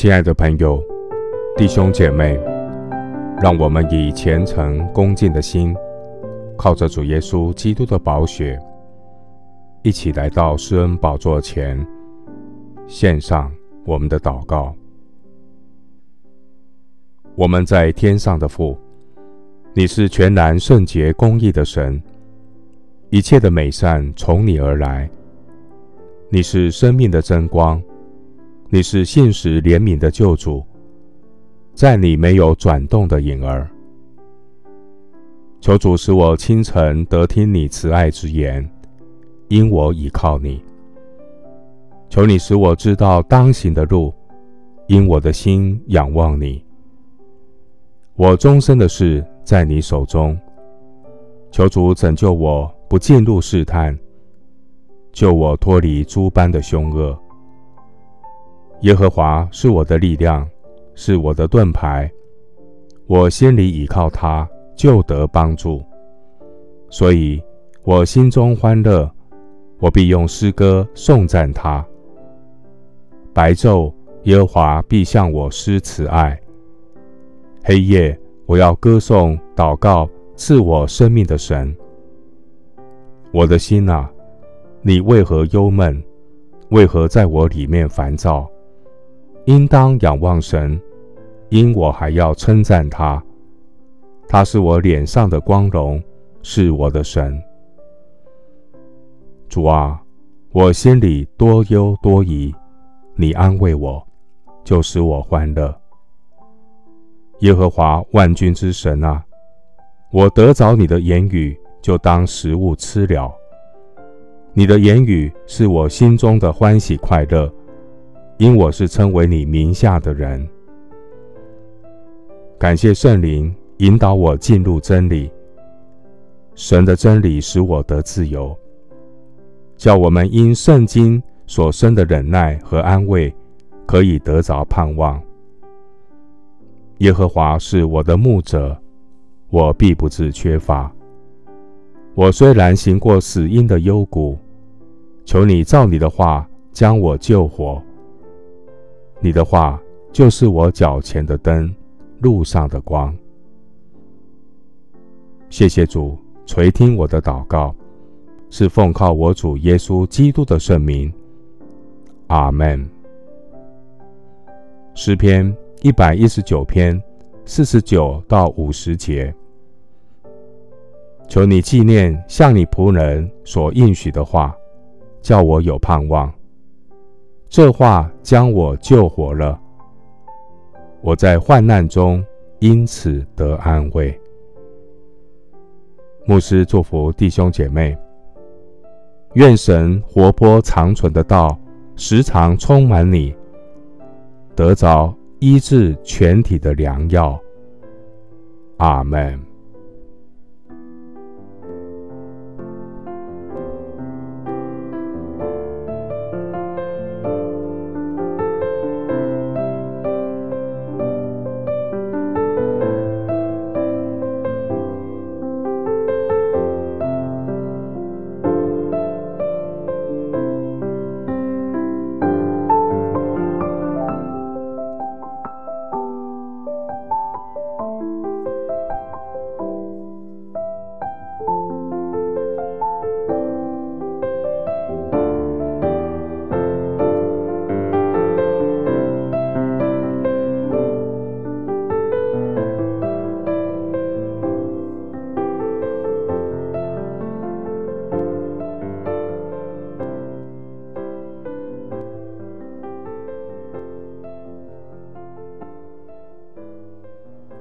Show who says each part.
Speaker 1: 亲爱的朋友、弟兄姐妹，让我们以虔诚恭敬的心，靠着主耶稣基督的宝血，一起来到施恩宝座前，献上我们的祷告。我们在天上的父，你是全然圣洁公义的神，一切的美善从你而来。你是生命的真光。你是信实怜悯的救主，在你没有转动的影儿。求主使我清晨得听你慈爱之言，因我倚靠你。求你使我知道当行的路，因我的心仰望你。我终身的事在你手中，求主拯救我不进入试探，救我脱离诸般的凶恶。耶和华是我的力量，是我的盾牌，我心里倚靠他，就得帮助。所以，我心中欢乐，我必用诗歌颂赞他。白昼，耶和华必向我施慈爱；黑夜，我要歌颂、祷告赐我生命的神。我的心哪，你为何忧闷？为何在我里面烦躁？应当仰望神，因我还要称赞他。他是我脸上的光荣，是我的神。主啊，我心里多忧多疑，你安慰我，就使我欢乐。耶和华万军之神啊，我得着你的言语，就当食物吃了。你的言语是我心中的欢喜快乐。因我是称为你名下的人，感谢圣灵引导我进入真理。神的真理使我得自由，叫我们因圣经所生的忍耐和安慰，可以得着盼望。耶和华是我的牧者，我必不致缺乏。我虽然行过死荫的幽谷，求你照你的话将我救活。你的话就是我脚前的灯，路上的光。谢谢主垂听我的祷告，是奉靠我主耶稣基督的圣名。阿门。诗篇一百一十九篇四十九到五十节，求你纪念向你仆人所应许的话，叫我有盼望。这话将我救活了，我在患难中因此得安慰。牧师祝福弟兄姐妹，愿神活泼长存的道时常充满你，得着医治全体的良药。阿门。